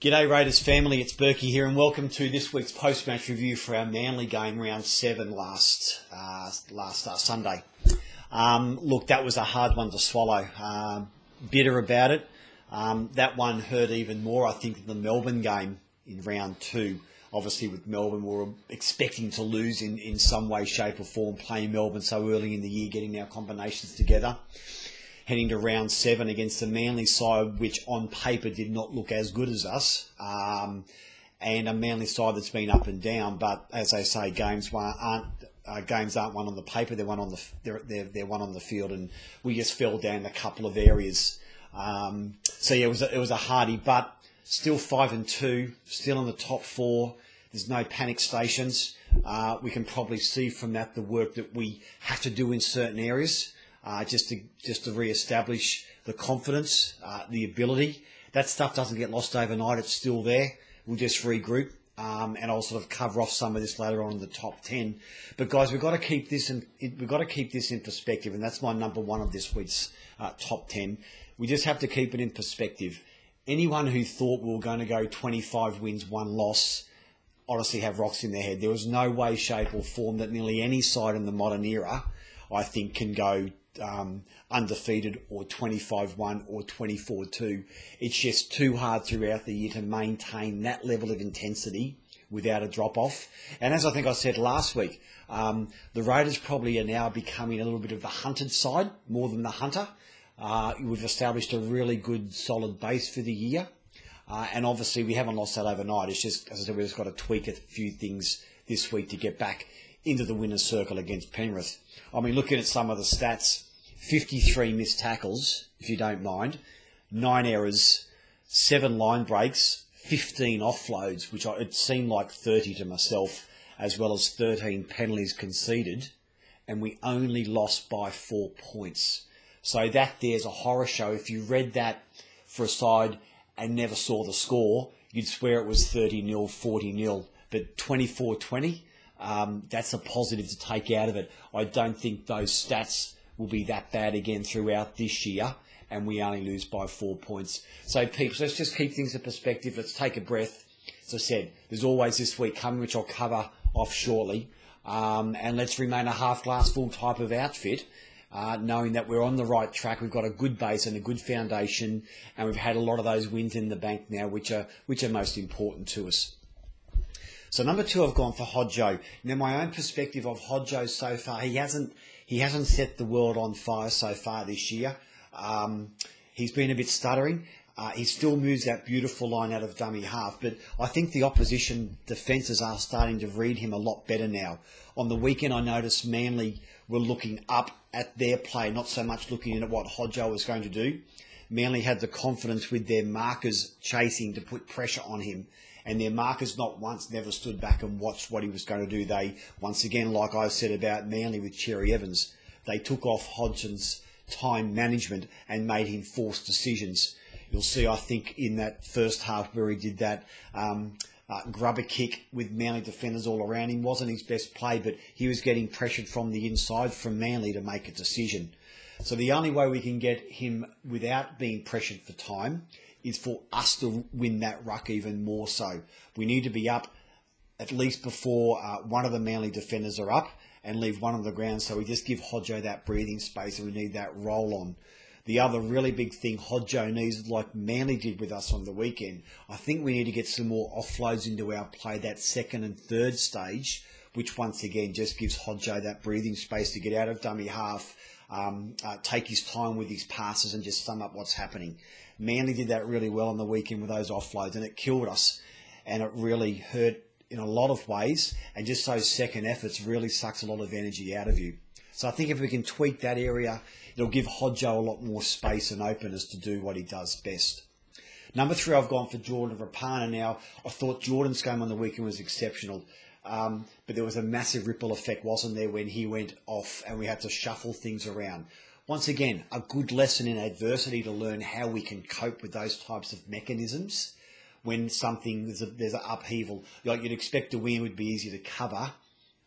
G'day Raiders family, it's Berkey here and welcome to this week's post-match review for our Manly game round 7 last uh, last uh, Sunday. Um, look, that was a hard one to swallow. Uh, bitter about it. Um, that one hurt even more, I think, than the Melbourne game in round 2. Obviously with Melbourne, we were expecting to lose in, in some way, shape or form, playing Melbourne so early in the year, getting our combinations together heading to round seven against the Manly side, which on paper did not look as good as us. Um, and a Manly side that's been up and down, but as they say, games aren't uh, games aren't one on the paper; they're one on the they're, they're, they're one on the field, and we just fell down a couple of areas. Um, so yeah, it was a, it was a hardy, but still five and two, still in the top four. There's no panic stations. Uh, we can probably see from that the work that we have to do in certain areas uh, just to just to re-establish the confidence, uh, the ability. That stuff doesn't get lost overnight. It's still there. We'll just regroup. Um, and I'll sort of cover off some of this later on in the top ten. But guys, we've got to keep this in we've got to keep this in perspective, and that's my number one of this week's uh, top ten. We just have to keep it in perspective. Anyone who thought we were going to go 25 wins, one loss, honestly have rocks in their head. There was no way, shape, or form that nearly any side in the modern era, I think, can go um, undefeated or 25 1 or 24 2. It's just too hard throughout the year to maintain that level of intensity without a drop off. And as I think I said last week, um, the Raiders probably are now becoming a little bit of the hunted side more than the hunter. Uh, we've established a really good, solid base for the year. Uh, and obviously, we haven't lost that overnight. It's just, as I said, we've just got to tweak a few things this week to get back into the winner's circle against Penrith. I mean, looking at some of the stats, 53 missed tackles, if you don't mind, nine errors, seven line breaks, 15 offloads, which I, it seemed like 30 to myself, as well as 13 penalties conceded, and we only lost by four points. So that there's a horror show. If you read that for a side and never saw the score, you'd swear it was 30 0, 40 0. But 24 20, um, that's a positive to take out of it. I don't think those stats will be that bad again throughout this year, and we only lose by four points. So, peeps, let's just keep things in perspective. Let's take a breath. As I said, there's always this week coming, which I'll cover off shortly. Um, and let's remain a half glass full type of outfit. Uh, knowing that we're on the right track, we've got a good base and a good foundation, and we've had a lot of those wins in the bank now, which are which are most important to us. So number two, I've gone for Hodjo. Now, my own perspective of Hodjo so far, he hasn't he hasn't set the world on fire so far this year. Um, he's been a bit stuttering. Uh, he still moves that beautiful line out of dummy half, but I think the opposition defences are starting to read him a lot better now. On the weekend, I noticed Manly were looking up at their play, not so much looking in at what Hodjo was going to do. Manly had the confidence with their markers chasing to put pressure on him and their markers not once never stood back and watched what he was going to do. They, once again, like I said about Manly with Cherry Evans, they took off Hodgson's time management and made him force decisions. You'll see, I think, in that first half where he did that um, uh, grubber kick with Manly defenders all around him wasn't his best play, but he was getting pressured from the inside from Manly to make a decision. So the only way we can get him without being pressured for time is for us to win that ruck even more so. We need to be up at least before uh, one of the Manly defenders are up and leave one on the ground. So we just give Hodjo that breathing space and we need that roll on. The other really big thing Hodjo needs, like Manly did with us on the weekend, I think we need to get some more offloads into our play, that second and third stage, which once again just gives Hodjo that breathing space to get out of dummy half, um, uh, take his time with his passes and just sum up what's happening. Manly did that really well on the weekend with those offloads, and it killed us, and it really hurt in a lot of ways. And just those second efforts really sucks a lot of energy out of you. So I think if we can tweak that area, it'll give Hodjo a lot more space and openness to do what he does best. Number three, I've gone for Jordan Rapana. Now, I thought Jordan's game on the weekend was exceptional. Um, but there was a massive ripple effect, wasn't there, when he went off and we had to shuffle things around once again, a good lesson in adversity to learn how we can cope with those types of mechanisms when something there's, a, there's an upheaval. Like you'd expect a win would be easy to cover.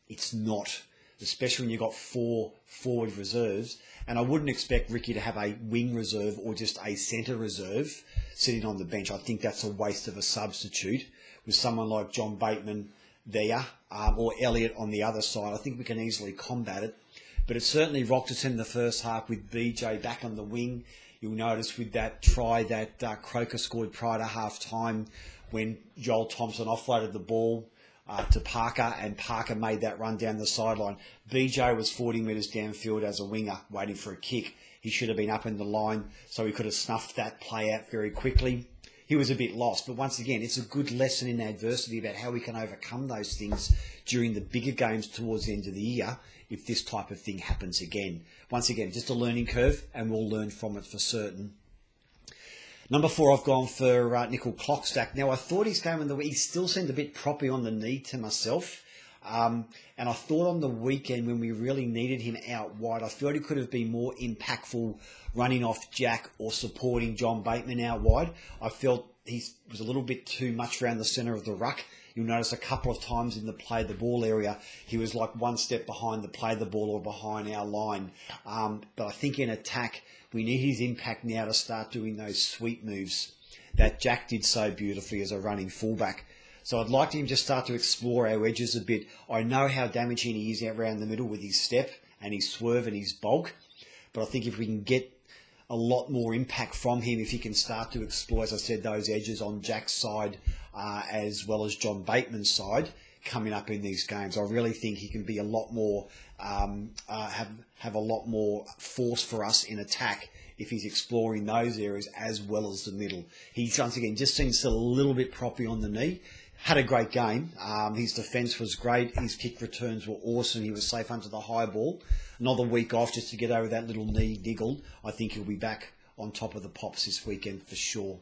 It's not. especially when you've got four forward reserves. And I wouldn't expect Ricky to have a wing reserve or just a centre reserve sitting on the bench. I think that's a waste of a substitute with someone like John Bateman there um, or Elliott on the other side. I think we can easily combat it. But it certainly rocked us in the first half with BJ back on the wing. You'll notice with that try that uh, Croker scored prior to half time when Joel Thompson offloaded the ball uh, to Parker, and Parker made that run down the sideline. BJ was 40 metres downfield as a winger, waiting for a kick. He should have been up in the line, so he could have snuffed that play out very quickly. He was a bit lost, but once again, it's a good lesson in adversity about how we can overcome those things during the bigger games towards the end of the year if this type of thing happens again. Once again, just a learning curve, and we'll learn from it for certain. Number four, I've gone for uh, Nicoll-Klokstad. Now, I thought his game in the week, he still seemed a bit proppy on the knee to myself. Um, and I thought on the weekend when we really needed him out wide, I thought he could have been more impactful running off Jack or supporting John Bateman out wide. I felt he was a little bit too much around the centre of the ruck. You'll notice a couple of times in the play the ball area, he was like one step behind the play the ball or behind our line. Um, but I think in attack, we need his impact now to start doing those sweep moves that Jack did so beautifully as a running fullback. So I'd like him to start to explore our edges a bit. I know how damaging he is out around the middle with his step and his swerve and his bulk, but I think if we can get a lot more impact from him, if he can start to explore, as I said, those edges on Jack's side uh, as well as John Bateman's side coming up in these games, I really think he can be a lot more um, uh, have have a lot more force for us in attack if he's exploring those areas as well as the middle. He once again just seems a little bit proppy on the knee. Had a great game. Um, his defence was great. His kick returns were awesome. He was safe under the high ball. Another week off just to get over that little knee niggle. I think he'll be back on top of the pops this weekend for sure.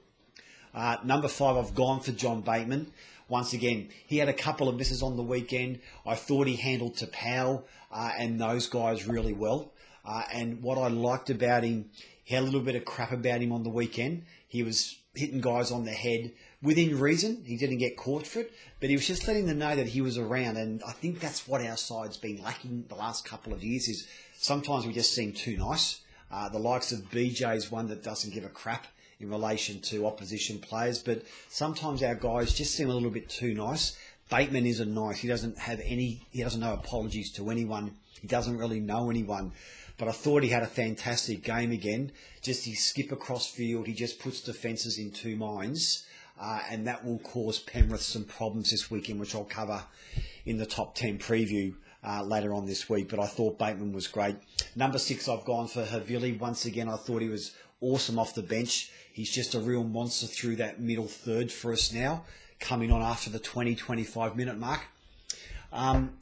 Uh, number five, I've gone for John Bateman. Once again, he had a couple of misses on the weekend. I thought he handled Taupau uh, and those guys really well. Uh, and what I liked about him, he had a little bit of crap about him on the weekend. He was hitting guys on the head within reason. He didn't get caught for it, but he was just letting them know that he was around. And I think that's what our side's been lacking the last couple of years. Is sometimes we just seem too nice. Uh, the likes of BJ is one that doesn't give a crap in relation to opposition players, but sometimes our guys just seem a little bit too nice. Bateman isn't nice. He doesn't have any. He doesn't know apologies to anyone. He doesn't really know anyone. But I thought he had a fantastic game again. Just he skip across field. He just puts defences in two minds. Uh, and that will cause Penrith some problems this weekend, which I'll cover in the top 10 preview uh, later on this week. But I thought Bateman was great. Number six, I've gone for Havili. Once again, I thought he was awesome off the bench. He's just a real monster through that middle third for us now, coming on after the 20 25 minute mark. Um,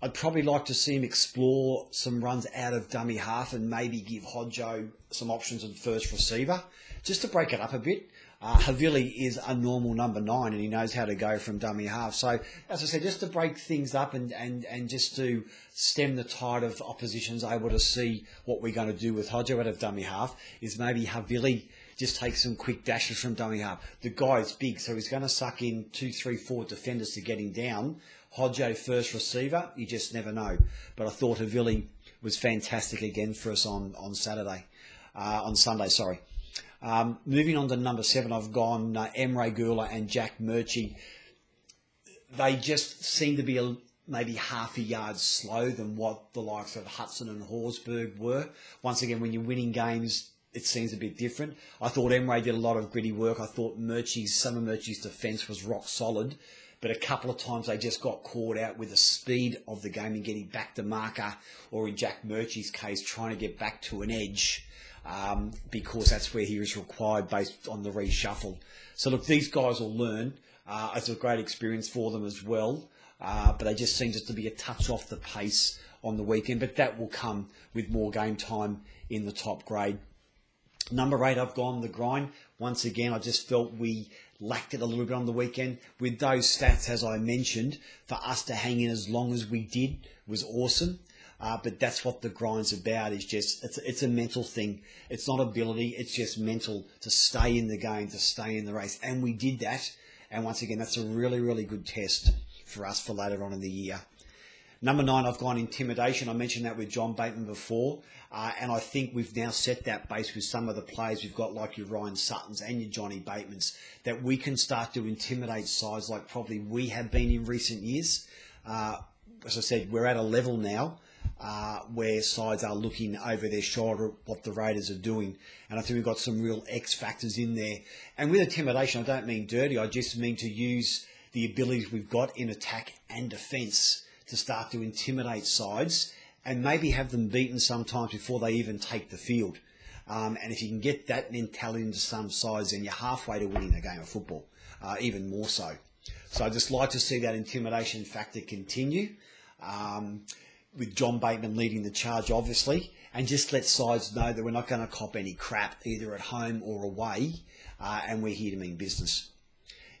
I'd probably like to see him explore some runs out of dummy half and maybe give Hodjo some options on first receiver just to break it up a bit. Uh, Havili is a normal number nine and he knows how to go from dummy half. So, as I said, just to break things up and, and, and just to stem the tide of opposition's able to see what we're going to do with Hodjo out of dummy half is maybe Havili just take some quick dashes from dummy half. The guy's big, so he's going to suck in two, three, four defenders to get him down. Hodjo first receiver, you just never know. But I thought Havili was fantastic again for us on, on Saturday, uh, on Sunday, sorry. Um, moving on to number seven, I've gone uh, Emre Guler and Jack Murchie. They just seem to be a, maybe half a yard slow than what the likes of Hudson and Horsburgh were. Once again, when you're winning games, it seems a bit different. I thought Emre did a lot of gritty work. I thought Murchie's, of Murchie's defence was rock solid, but a couple of times they just got caught out with the speed of the game and getting back to marker, or in Jack Murchie's case, trying to get back to an edge um, because that's where he was required based on the reshuffle. So look, these guys will learn. Uh, it's a great experience for them as well, uh, but they just seem just to be a touch off the pace on the weekend. But that will come with more game time in the top grade. Number eight, I've gone the grind. Once again, I just felt we lacked it a little bit on the weekend. With those stats, as I mentioned, for us to hang in as long as we did was awesome. Uh, but that's what the grind's about. Is just it's it's a mental thing. It's not ability. It's just mental to stay in the game, to stay in the race, and we did that. And once again, that's a really really good test for us for later on in the year. Number nine, I've gone intimidation. I mentioned that with John Bateman before. Uh, and I think we've now set that base with some of the players we've got, like your Ryan Suttons and your Johnny Batemans, that we can start to intimidate sides like probably we have been in recent years. Uh, as I said, we're at a level now uh, where sides are looking over their shoulder at what the Raiders are doing. And I think we've got some real X factors in there. And with intimidation, I don't mean dirty, I just mean to use the abilities we've got in attack and defence to start to intimidate sides and maybe have them beaten sometimes before they even take the field. Um, and if you can get that mentality into some sides, then you're halfway to winning a game of football, uh, even more so. So I just like to see that intimidation factor continue, um, with John Bateman leading the charge, obviously, and just let sides know that we're not going to cop any crap either at home or away, uh, and we're here to mean business.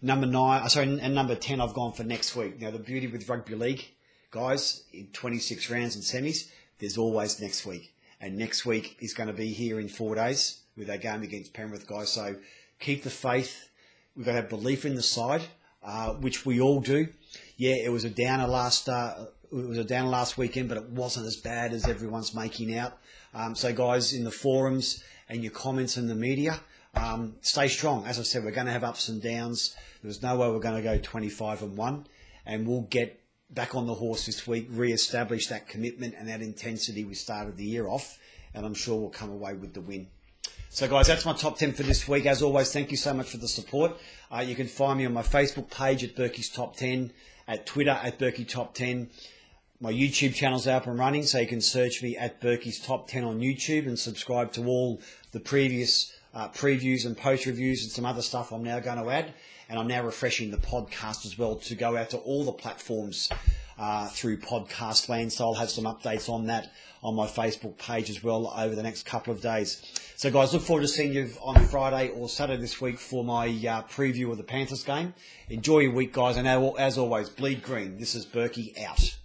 Number nine, uh, sorry, and number ten, I've gone for next week. Now the beauty with rugby league guys, in 26 rounds and semis, there's always next week. And next week is going to be here in four days with our game against Penrith, guys. So keep the faith. We've got to have belief in the side, uh, which we all do. Yeah, it was a downer last. Uh, it was a downer last weekend, but it wasn't as bad as everyone's making out. Um, so, guys, in the forums and your comments in the media, um, stay strong. As I said, we're going to have ups and downs. There's no way we're going to go 25 and one, and we'll get back on the horse this week, re-establish that commitment and that intensity we started the year off, and I'm sure we'll come away with the win. So, guys, that's my top 10 for this week. As always, thank you so much for the support. Uh, you can find me on my Facebook page at Berkey's Top 10, at Twitter at Berkey Top 10. My YouTube channel's up and running, so you can search me at Berkey's Top 10 on YouTube and subscribe to all the previous uh, previews and post reviews and some other stuff I'm now going to add and I'm now refreshing the podcast as well to go out to all the platforms uh, through podcast land. So I'll have some updates on that on my Facebook page as well over the next couple of days. So guys, look forward to seeing you on Friday or Saturday this week for my uh, preview of the Panthers game. Enjoy your week, guys, and as always, bleed green. This is Berkey out.